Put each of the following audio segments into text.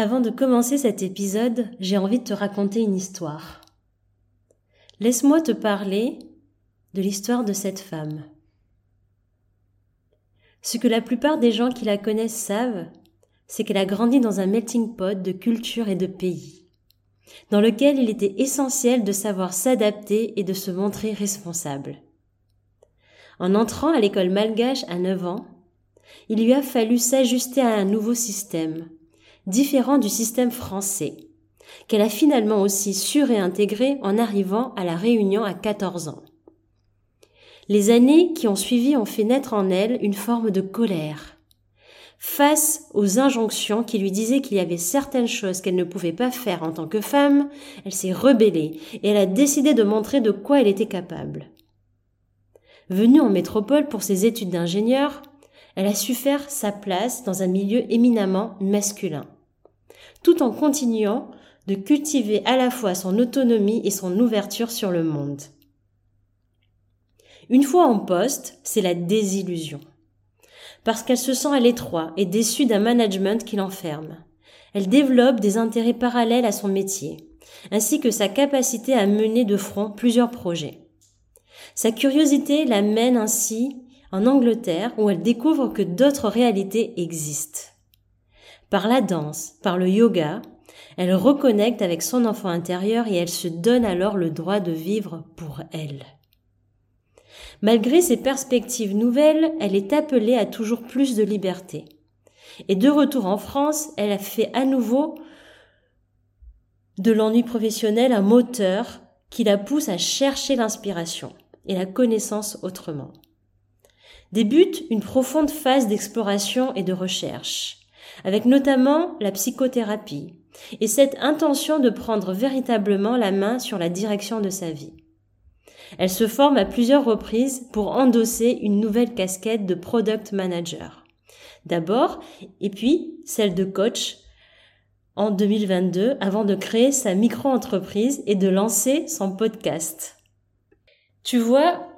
Avant de commencer cet épisode, j'ai envie de te raconter une histoire. Laisse-moi te parler de l'histoire de cette femme. Ce que la plupart des gens qui la connaissent savent, c'est qu'elle a grandi dans un melting pot de cultures et de pays, dans lequel il était essentiel de savoir s'adapter et de se montrer responsable. En entrant à l'école malgache à 9 ans, il lui a fallu s'ajuster à un nouveau système, différent du système français, qu'elle a finalement aussi su réintégrer en arrivant à la Réunion à 14 ans. Les années qui ont suivi ont fait naître en elle une forme de colère. Face aux injonctions qui lui disaient qu'il y avait certaines choses qu'elle ne pouvait pas faire en tant que femme, elle s'est rebellée et elle a décidé de montrer de quoi elle était capable. Venue en métropole pour ses études d'ingénieur, elle a su faire sa place dans un milieu éminemment masculin tout en continuant de cultiver à la fois son autonomie et son ouverture sur le monde. Une fois en poste, c'est la désillusion. Parce qu'elle se sent à l'étroit et déçue d'un management qui l'enferme. Elle développe des intérêts parallèles à son métier, ainsi que sa capacité à mener de front plusieurs projets. Sa curiosité la mène ainsi en Angleterre où elle découvre que d'autres réalités existent. Par la danse, par le yoga, elle reconnecte avec son enfant intérieur et elle se donne alors le droit de vivre pour elle. Malgré ses perspectives nouvelles, elle est appelée à toujours plus de liberté. Et de retour en France, elle a fait à nouveau de l'ennui professionnel un moteur qui la pousse à chercher l'inspiration et la connaissance autrement. Débute une profonde phase d'exploration et de recherche avec notamment la psychothérapie, et cette intention de prendre véritablement la main sur la direction de sa vie. Elle se forme à plusieurs reprises pour endosser une nouvelle casquette de product manager. D'abord, et puis celle de coach en 2022 avant de créer sa micro-entreprise et de lancer son podcast. Tu vois,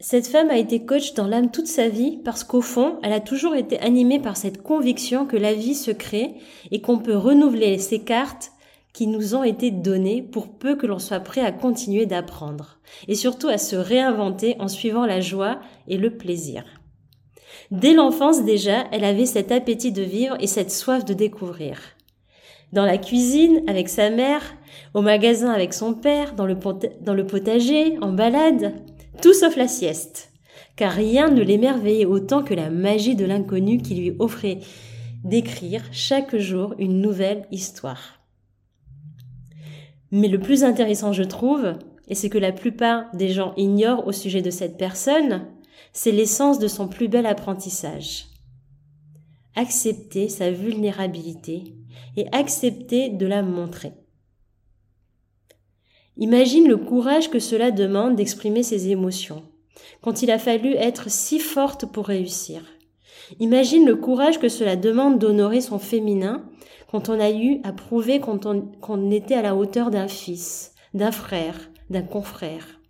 cette femme a été coach dans l'âme toute sa vie parce qu'au fond, elle a toujours été animée par cette conviction que la vie se crée et qu'on peut renouveler ces cartes qui nous ont été données pour peu que l'on soit prêt à continuer d'apprendre et surtout à se réinventer en suivant la joie et le plaisir. Dès l'enfance déjà, elle avait cet appétit de vivre et cette soif de découvrir. Dans la cuisine avec sa mère, au magasin avec son père, dans le, dans le potager, en balade, tout sauf la sieste, car rien ne l'émerveillait autant que la magie de l'inconnu qui lui offrait d'écrire chaque jour une nouvelle histoire. Mais le plus intéressant, je trouve, et c'est que la plupart des gens ignorent au sujet de cette personne, c'est l'essence de son plus bel apprentissage. Accepter sa vulnérabilité et accepter de la montrer. Imagine le courage que cela demande d'exprimer ses émotions, quand il a fallu être si forte pour réussir. Imagine le courage que cela demande d'honorer son féminin quand on a eu à prouver qu'on était à la hauteur d'un fils, d'un frère, d'un confrère.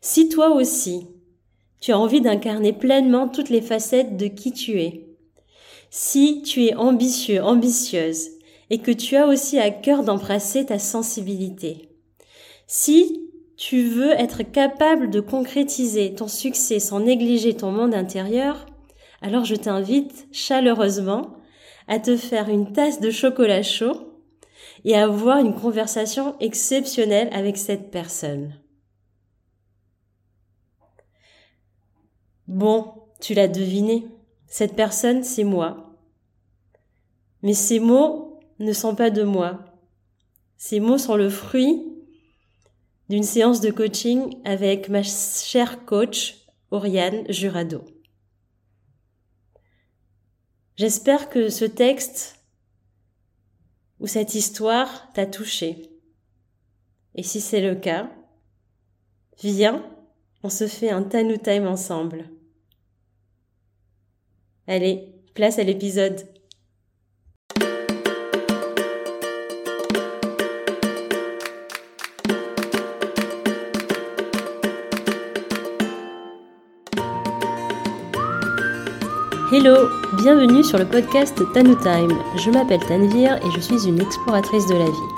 Si toi aussi, tu as envie d'incarner pleinement toutes les facettes de qui tu es, si tu es ambitieux, ambitieuse, et que tu as aussi à cœur d'embrasser ta sensibilité. Si tu veux être capable de concrétiser ton succès sans négliger ton monde intérieur, alors je t'invite chaleureusement à te faire une tasse de chocolat chaud et à avoir une conversation exceptionnelle avec cette personne. Bon, tu l'as deviné, cette personne, c'est moi. Mais ces mots ne sont pas de moi. Ces mots sont le fruit d'une séance de coaching avec ma chère coach Oriane Jurado. J'espère que ce texte ou cette histoire t'a touché. Et si c'est le cas, viens, on se fait un Tanu Time ensemble. Allez, place à l'épisode. Hello, bienvenue sur le podcast Tanu Time. Je m'appelle Tanvir et je suis une exploratrice de la vie.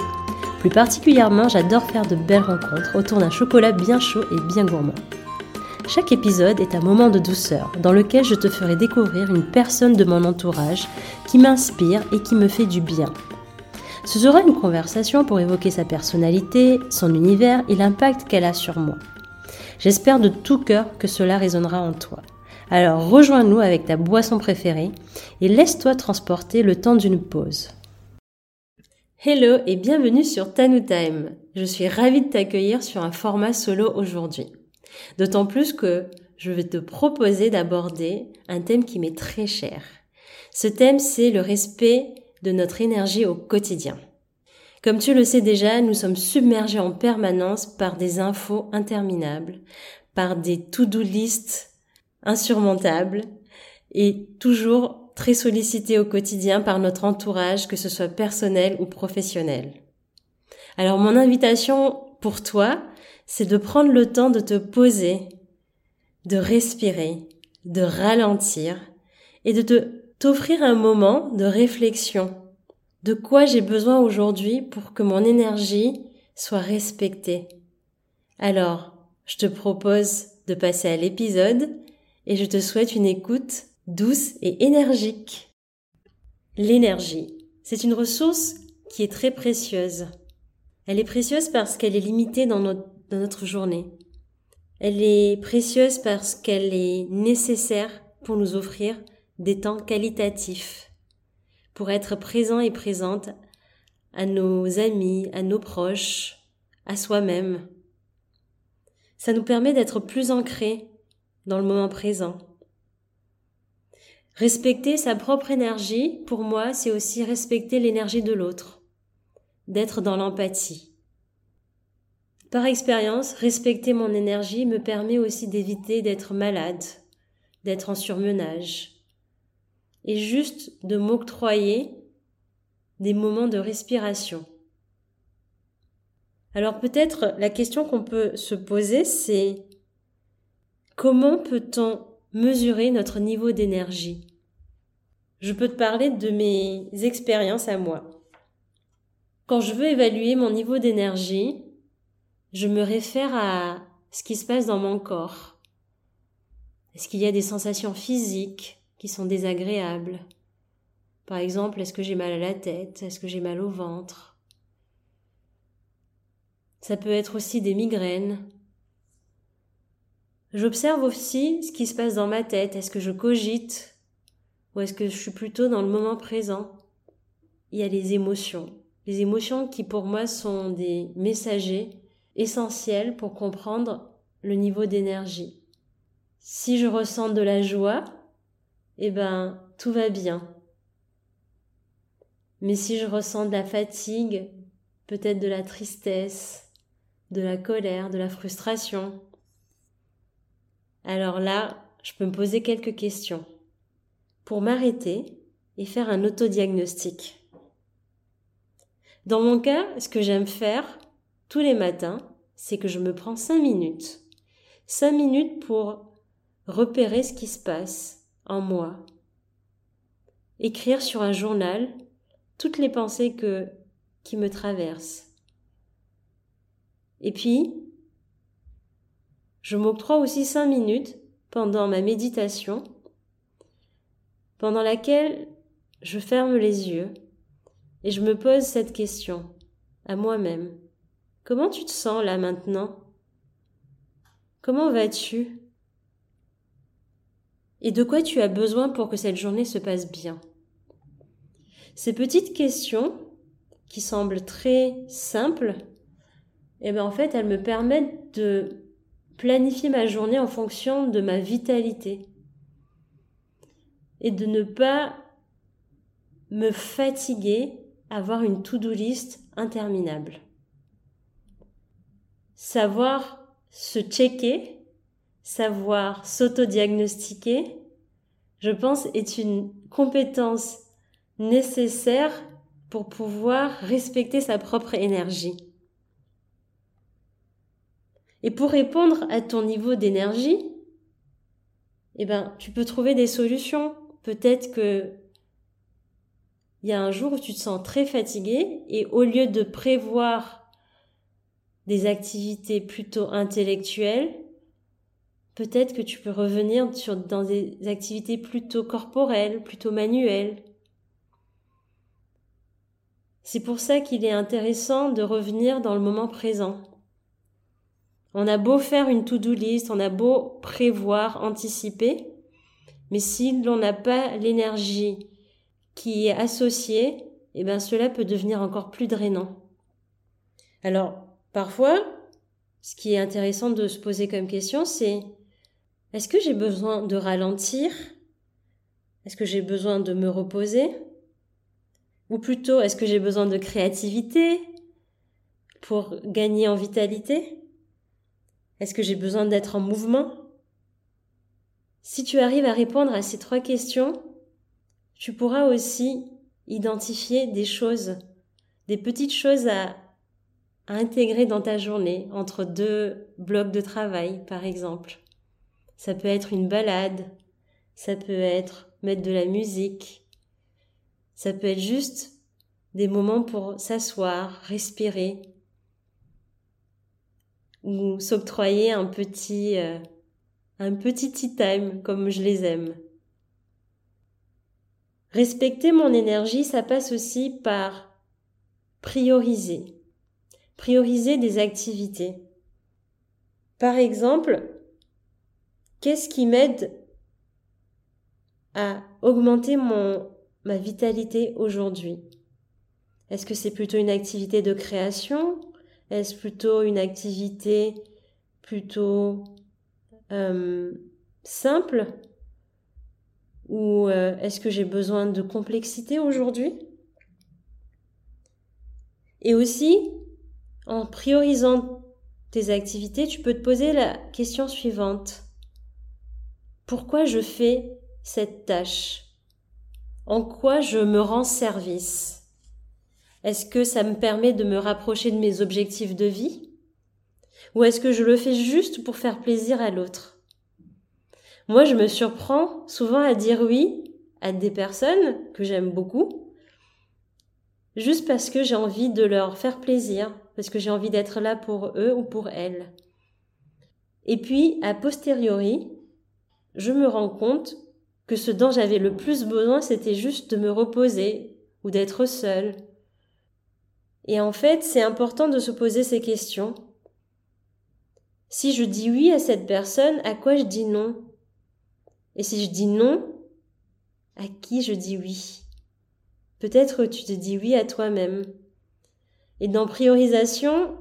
Plus particulièrement, j'adore faire de belles rencontres autour d'un chocolat bien chaud et bien gourmand. Chaque épisode est un moment de douceur dans lequel je te ferai découvrir une personne de mon entourage qui m'inspire et qui me fait du bien. Ce sera une conversation pour évoquer sa personnalité, son univers et l'impact qu'elle a sur moi. J'espère de tout cœur que cela résonnera en toi. Alors rejoins-nous avec ta boisson préférée et laisse-toi transporter le temps d'une pause. Hello et bienvenue sur Tanu Time. Je suis ravie de t'accueillir sur un format solo aujourd'hui. D'autant plus que je vais te proposer d'aborder un thème qui m'est très cher. Ce thème, c'est le respect de notre énergie au quotidien. Comme tu le sais déjà, nous sommes submergés en permanence par des infos interminables, par des to-do lists insurmontable et toujours très sollicité au quotidien par notre entourage, que ce soit personnel ou professionnel. Alors mon invitation pour toi, c'est de prendre le temps de te poser, de respirer, de ralentir et de t'offrir un moment de réflexion. De quoi j'ai besoin aujourd'hui pour que mon énergie soit respectée? Alors, je te propose de passer à l'épisode et je te souhaite une écoute douce et énergique. L'énergie, c'est une ressource qui est très précieuse. Elle est précieuse parce qu'elle est limitée dans notre, journée. Elle est précieuse parce qu'elle est nécessaire pour nous offrir des temps qualitatifs, pour être présent et présente à nos amis, à nos proches, à soi-même. Ça nous permet d'être plus ancrés dans le moment présent. Respecter sa propre énergie, pour moi, c'est aussi respecter l'énergie de l'autre, d'être dans l'empathie. Par expérience, respecter mon énergie me permet aussi d'éviter d'être malade, d'être en surmenage, et juste de m'octroyer des moments de respiration. Alors peut-être la question qu'on peut se poser, c'est Comment peut-on mesurer notre niveau d'énergie? Je peux te parler de mes expériences à moi. Quand je veux évaluer mon niveau d'énergie, je me réfère à ce qui se passe dans mon corps. Est-ce qu'il y a des sensations physiques qui sont désagréables? Par exemple, est-ce que j'ai mal à la tête? Est-ce que j'ai mal au ventre? Ça peut être aussi des migraines, J'observe aussi ce qui se passe dans ma tête. Est-ce que je cogite ou est-ce que je suis plutôt dans le moment présent? Il y a les émotions. Les émotions qui pour moi sont des messagers essentiels pour comprendre le niveau d'énergie. Si je ressens de la joie, eh ben tout va bien. Mais si je ressens de la fatigue, peut-être de la tristesse, de la colère, de la frustration, alors là, je peux me poser quelques questions pour m'arrêter et faire un autodiagnostic. Dans mon cas, ce que j'aime faire tous les matins, c'est que je me prends cinq minutes. Cinq minutes pour repérer ce qui se passe en moi. Écrire sur un journal toutes les pensées que, qui me traversent. Et puis, je m'octroie aussi cinq minutes pendant ma méditation, pendant laquelle je ferme les yeux et je me pose cette question à moi-même. Comment tu te sens là maintenant? Comment vas-tu? Et de quoi tu as besoin pour que cette journée se passe bien? Ces petites questions, qui semblent très simples, eh bien en fait, elles me permettent de planifier ma journée en fonction de ma vitalité et de ne pas me fatiguer à avoir une to-do list interminable. Savoir se checker, savoir s'auto-diagnostiquer, je pense est une compétence nécessaire pour pouvoir respecter sa propre énergie. Et pour répondre à ton niveau d'énergie, eh ben, tu peux trouver des solutions peut-être que il y a un jour où tu te sens très fatigué et au lieu de prévoir des activités plutôt intellectuelles, peut-être que tu peux revenir dans des activités plutôt corporelles, plutôt manuelles. C'est pour ça qu'il est intéressant de revenir dans le moment présent. On a beau faire une to-do list, on a beau prévoir, anticiper, mais si l'on n'a pas l'énergie qui est associée, eh bien cela peut devenir encore plus drainant. Alors, parfois, ce qui est intéressant de se poser comme question, c'est est-ce que j'ai besoin de ralentir? Est-ce que j'ai besoin de me reposer? Ou plutôt, est-ce que j'ai besoin de créativité pour gagner en vitalité? Est-ce que j'ai besoin d'être en mouvement? Si tu arrives à répondre à ces trois questions, tu pourras aussi identifier des choses, des petites choses à, intégrer dans ta journée entre deux blocs de travail, par exemple. Ça peut être une balade, ça peut être mettre de la musique, ça peut être juste des moments pour s'asseoir, respirer, ou s'octroyer un petit, euh, un petit tea time comme je les aime. Respecter mon énergie, ça passe aussi par prioriser. Prioriser des activités. Par exemple, qu'est-ce qui m'aide à augmenter mon, ma vitalité aujourd'hui? Est-ce que c'est plutôt une activité de création? Est-ce plutôt une activité plutôt euh, simple? Ou euh, est-ce que j'ai besoin de complexité aujourd'hui? Et aussi, en priorisant tes activités, tu peux te poser la question suivante. Pourquoi je fais cette tâche? En quoi je me rends service? Est-ce que ça me permet de me rapprocher de mes objectifs de vie? Ou est-ce que je le fais juste pour faire plaisir à l'autre? Moi, je me surprends souvent à dire oui à des personnes que j'aime beaucoup, juste parce que j'ai envie de leur faire plaisir, parce que j'ai envie d'être là pour eux ou pour elles. Et puis, a posteriori, je me rends compte que ce dont j'avais le plus besoin, c'était juste de me reposer ou d'être seule et en fait, c'est important de se poser ces questions. Si je dis oui à cette personne, à quoi je dis non? Et si je dis non, à qui je dis oui? Peut-être tu te dis oui à toi-même. Et dans priorisation,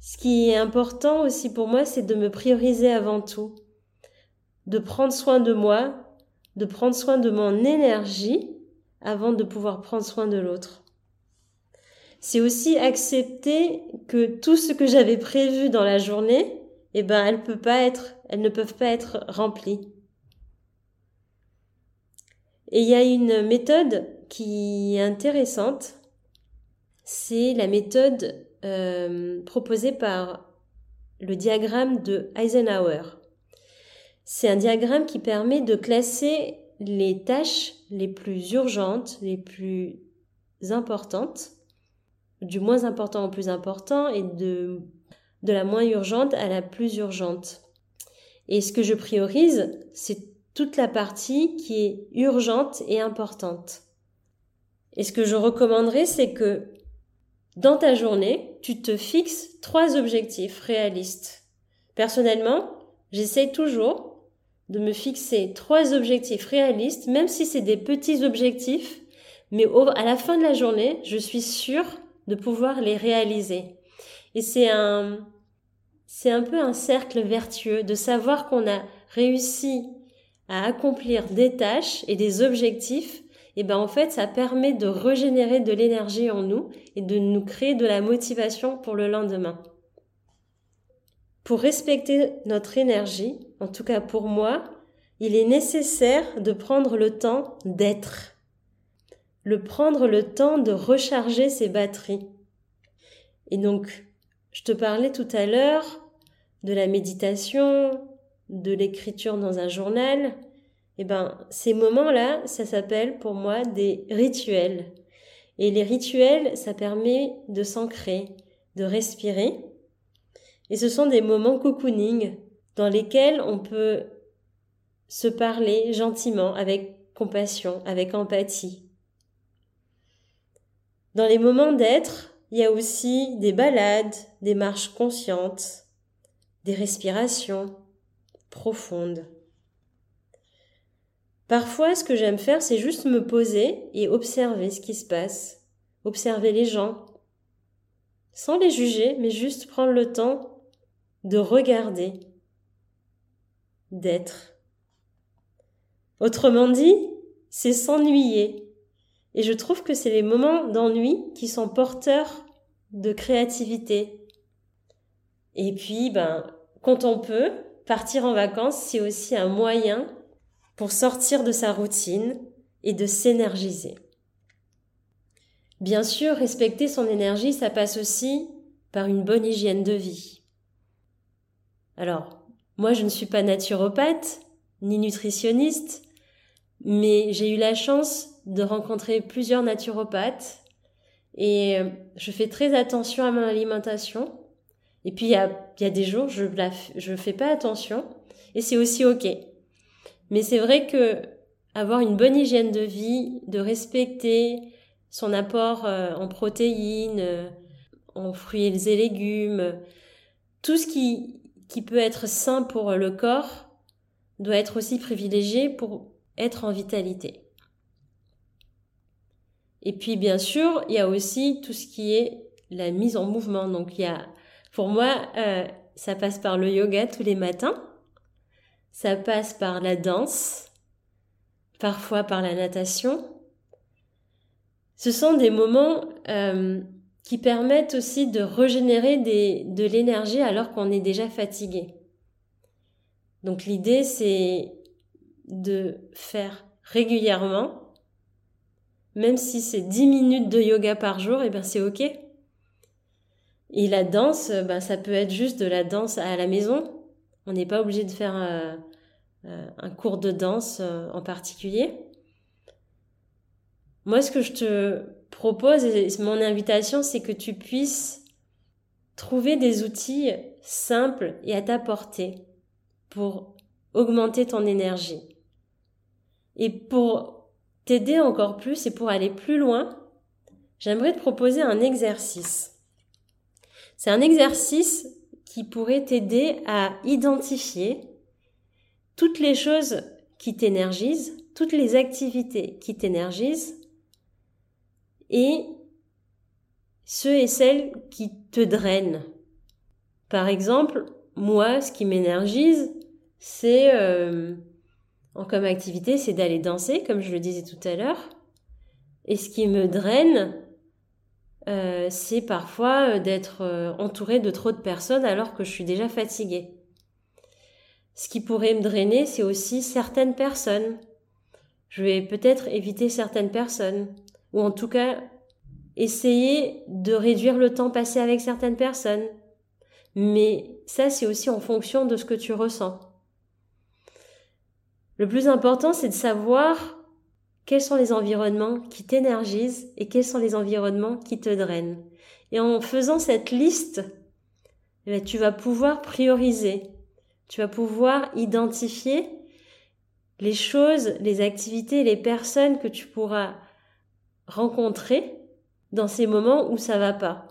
ce qui est important aussi pour moi, c'est de me prioriser avant tout, de prendre soin de moi, de prendre soin de mon énergie avant de pouvoir prendre soin de l'autre c'est aussi accepter que tout ce que j'avais prévu dans la journée, eh ben, elles, peut pas être, elles ne peuvent pas être remplies. Et il y a une méthode qui est intéressante, c'est la méthode euh, proposée par le diagramme de Eisenhower. C'est un diagramme qui permet de classer les tâches les plus urgentes, les plus importantes, du moins important au plus important et de, de la moins urgente à la plus urgente. Et ce que je priorise, c'est toute la partie qui est urgente et importante. Et ce que je recommanderais, c'est que dans ta journée, tu te fixes trois objectifs réalistes. Personnellement, j'essaie toujours de me fixer trois objectifs réalistes, même si c'est des petits objectifs, mais à la fin de la journée, je suis sûre de pouvoir les réaliser. Et c'est un, c'est un peu un cercle vertueux de savoir qu'on a réussi à accomplir des tâches et des objectifs, et ben en fait ça permet de régénérer de l'énergie en nous et de nous créer de la motivation pour le lendemain. Pour respecter notre énergie, en tout cas pour moi, il est nécessaire de prendre le temps d'être le prendre le temps de recharger ses batteries. Et donc, je te parlais tout à l'heure de la méditation, de l'écriture dans un journal, eh ben, ces moments-là, ça s'appelle pour moi des rituels. Et les rituels, ça permet de s'ancrer, de respirer. Et ce sont des moments cocooning dans lesquels on peut se parler gentiment, avec compassion, avec empathie. Dans les moments d'être, il y a aussi des balades, des marches conscientes, des respirations profondes. Parfois, ce que j'aime faire, c'est juste me poser et observer ce qui se passe, observer les gens, sans les juger, mais juste prendre le temps de regarder, d'être. Autrement dit, c'est s'ennuyer. Et je trouve que c'est les moments d'ennui qui sont porteurs de créativité. Et puis, ben, quand on peut, partir en vacances, c'est aussi un moyen pour sortir de sa routine et de s'énergiser. Bien sûr, respecter son énergie, ça passe aussi par une bonne hygiène de vie. Alors, moi je ne suis pas naturopathe, ni nutritionniste, mais j'ai eu la chance de rencontrer plusieurs naturopathes et euh, je fais très attention à mon alimentation. Et puis il y a, des jours, je ne fais pas attention et c'est aussi ok. Mais c'est vrai que avoir une bonne hygiène de vie, de respecter son apport euh, en protéines, euh, en fruits et légumes, tout ce qui, qui peut être sain pour le corps doit être aussi privilégié pour être en vitalité. Et puis bien sûr, il y a aussi tout ce qui est la mise en mouvement. Donc il y a, pour moi, euh, ça passe par le yoga tous les matins ça passe par la danse, parfois par la natation. Ce sont des moments euh, qui permettent aussi de régénérer de l'énergie alors qu'on est déjà fatigué. Donc l'idée, c'est de faire régulièrement, même si c'est 10 minutes de yoga par jour, et eh ben c'est ok. Et la danse, ben ça peut être juste de la danse à la maison, on n'est pas obligé de faire euh, euh, un cours de danse euh, en particulier. Moi, ce que je te propose, et mon invitation, c'est que tu puisses trouver des outils simples et à ta portée pour augmenter ton énergie. Et pour t'aider encore plus et pour aller plus loin, j'aimerais te proposer un exercice. C'est un exercice qui pourrait t'aider à identifier toutes les choses qui t'énergisent, toutes les activités qui t'énergisent et ceux et celles qui te drainent. Par exemple, moi, ce qui m'énergise, c'est euh, comme activité, c'est d'aller danser, comme je le disais tout à l'heure. Et ce qui me draine, euh, c'est parfois euh, d'être euh, entouré de trop de personnes alors que je suis déjà fatiguée. Ce qui pourrait me drainer, c'est aussi certaines personnes. Je vais peut-être éviter certaines personnes, ou en tout cas essayer de réduire le temps passé avec certaines personnes. Mais ça, c'est aussi en fonction de ce que tu ressens. Le plus important, c'est de savoir quels sont les environnements qui t'énergisent et quels sont les environnements qui te drainent. Et en faisant cette liste, eh tu vas pouvoir prioriser, tu vas pouvoir identifier les choses, les activités, les personnes que tu pourras rencontrer dans ces moments où ça va pas.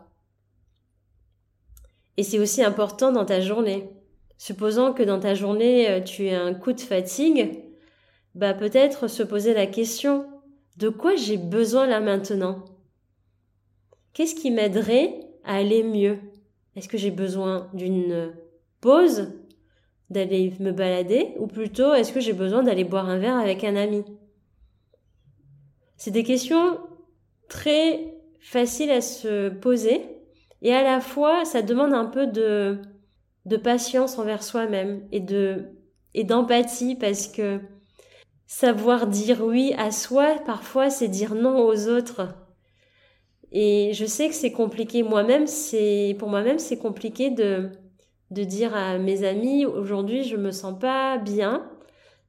Et c'est aussi important dans ta journée. Supposons que dans ta journée, euh, tu as un coup de fatigue, bah peut-être se poser la question de quoi j'ai besoin là maintenant? Qu'est-ce qui m'aiderait à aller mieux? Est-ce que j'ai besoin d'une pause, d'aller me balader, ou plutôt est-ce que j'ai besoin d'aller boire un verre avec un ami? C'est des questions très faciles à se poser, et à la fois ça demande un peu de, de patience envers soi-même et de et d'empathie parce que Savoir dire oui à soi, parfois, c'est dire non aux autres. Et je sais que c'est compliqué. Moi-même, c'est, pour moi-même, c'est compliqué de, de dire à mes amis, aujourd'hui, je me sens pas bien.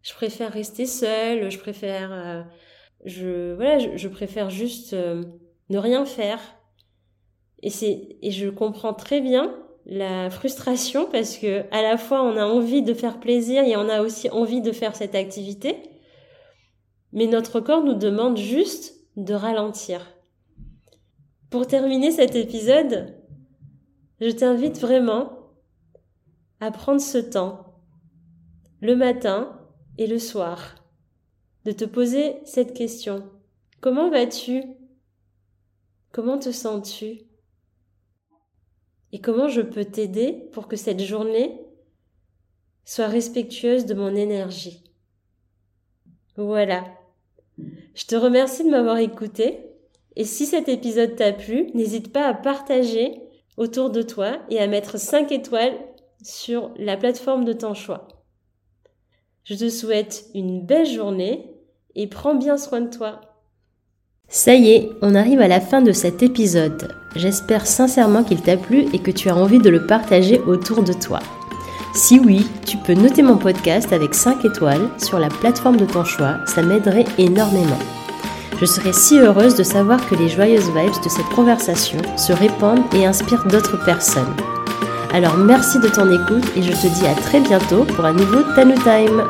je préfère rester seule, je préfère, euh, je, voilà, je, préfère juste euh, ne rien faire. Et c'est, et je comprends très bien la frustration parce que à la fois on a envie de faire plaisir et on a aussi envie de faire cette activité, mais notre corps nous demande juste de ralentir. Pour terminer cet épisode, je t'invite vraiment à prendre ce temps, le matin, et le soir, de te poser cette question. Comment vas-tu? Comment te sens-tu? Et comment je peux t'aider pour que cette journée soit respectueuse de mon énergie? Voilà. Je te remercie de m'avoir écouté. Et si cet épisode t'a plu, n'hésite pas à partager autour de toi et à mettre 5 étoiles sur la plateforme de ton choix. Je te souhaite une belle journée et prends bien soin de toi. Ça y est, on arrive à la fin de cet épisode. J'espère sincèrement qu'il t'a plu et que tu as envie de le partager autour de toi. Si oui, tu peux noter mon podcast avec 5 étoiles sur la plateforme de ton choix, ça m'aiderait énormément. Je serais si heureuse de savoir que les joyeuses vibes de cette conversation se répandent et inspirent d'autres personnes. Alors merci de ton écoute et je te dis à très bientôt pour un nouveau Tanu Time.